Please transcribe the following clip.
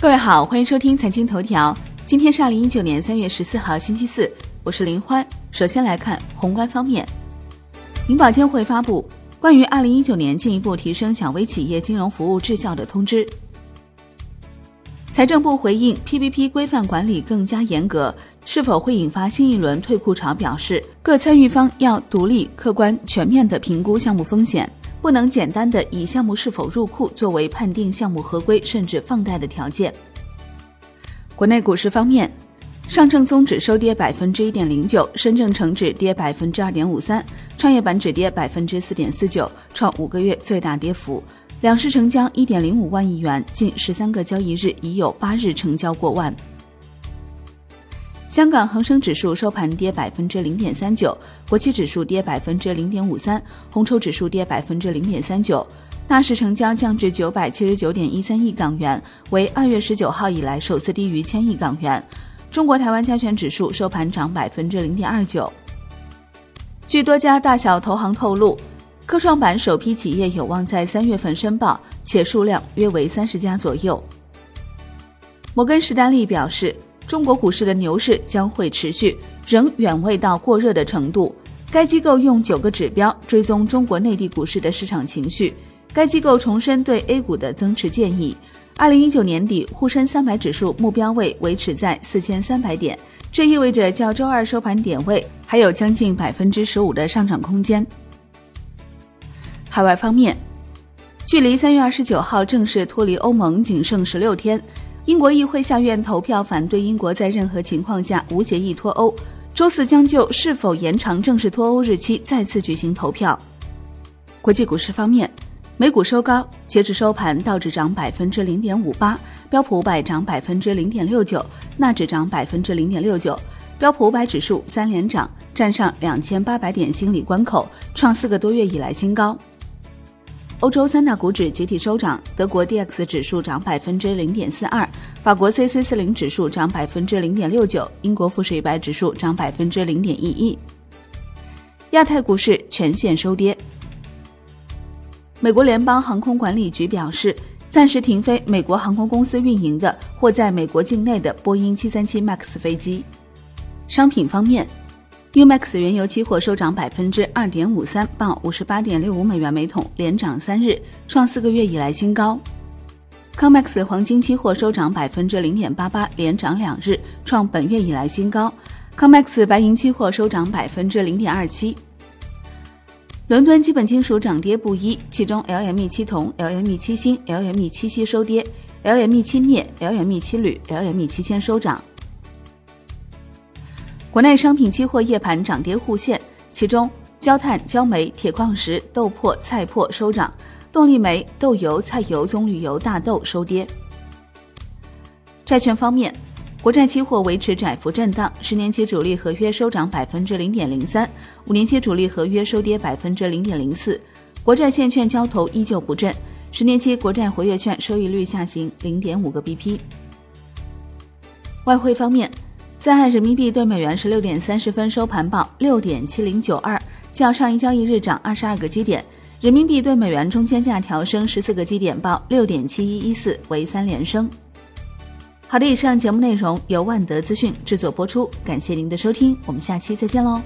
各位好，欢迎收听财经头条。今天是二零一九年三月十四号，星期四，我是林欢。首先来看宏观方面，银保监会发布关于二零一九年进一步提升小微企业金融服务质效的通知。财政部回应 PPP 规范管理更加严格，是否会引发新一轮退库潮？表示各参与方要独立、客观、全面地评估项目风险。不能简单的以项目是否入库作为判定项目合规甚至放贷的条件。国内股市方面，上证综指收跌百分之一点零九，深证成指跌百分之二点五三，创业板指跌百分之四点四九，创五个月最大跌幅。两市成交一点零五万亿元，近十三个交易日已有八日成交过万。香港恒生指数收盘跌百分之零点三九，国企指数跌百分之零点五三，红筹指数跌百分之零点三九，大市成交降至九百七十九点一三亿港元，为二月十九号以来首次低于千亿港元。中国台湾加权指数收盘涨百分之零点二九。据多家大小投行透露，科创板首批企业有望在三月份申报，且数量约为三十家左右。摩根士丹利表示。中国股市的牛市将会持续，仍远未到过热的程度。该机构用九个指标追踪中国内地股市的市场情绪。该机构重申对 A 股的增持建议。二零一九年底，沪深三百指数目标位维持在四千三百点，这意味着较周二收盘点位还有将近百分之十五的上涨空间。海外方面，距离三月二十九号正式脱离欧盟仅剩十六天。英国议会下院投票反对英国在任何情况下无协议脱欧，周四将就是否延长正式脱欧日期再次举行投票。国际股市方面，美股收高，截至收盘，道指涨百分之零点五八，标普五百涨百分之零点六九，纳指涨百分之零点六九，标普五百指数三连涨，站上两千八百点心理关口，创四个多月以来新高。欧洲三大股指集体收涨，德国 D X 指数涨百分之零点四二，法国 C C 四零指数涨百分之零点六九，英国富时一百指数涨百分之零点一一。亚太股市全线收跌。美国联邦航空管理局表示，暂时停飞美国航空公司运营的或在美国境内的波音七三七 MAX 飞机。商品方面。Umax 原油期货收涨百分之二点五三，报五十八点六五美元每桶，连涨三日，创四个月以来新高。Comex 黄金期货收涨百分之零点八八，连涨两日，创本月以来新高。Comex 白银期货收涨百分之零点二七。伦敦基本金属涨跌不一，其中 LME 七铜、LME 七锌、LME 七锡收跌，LME 七镍、LME 七铝、LME 七铅收涨。国内商品期货夜盘涨跌互现，其中焦炭、焦煤、铁矿石、豆粕、菜粕收涨，动力煤、豆油、菜油、棕榈油、大豆收跌。债券方面，国债期货维持窄幅震荡，十年期主力合约收涨百分之零点零三，五年期主力合约收跌百分之零点零四。国债现券交投依旧不振，十年期国债活跃券收益率下行零点五个 BP。外汇方面。在岸人民币对美元十六点三十分收盘报六点七零九二，较上一交易日涨二十二个基点。人民币对美元中间价调升十四个基点，报六点七一一四，为三连升。好的，以上节目内容由万德资讯制作播出，感谢您的收听，我们下期再见喽。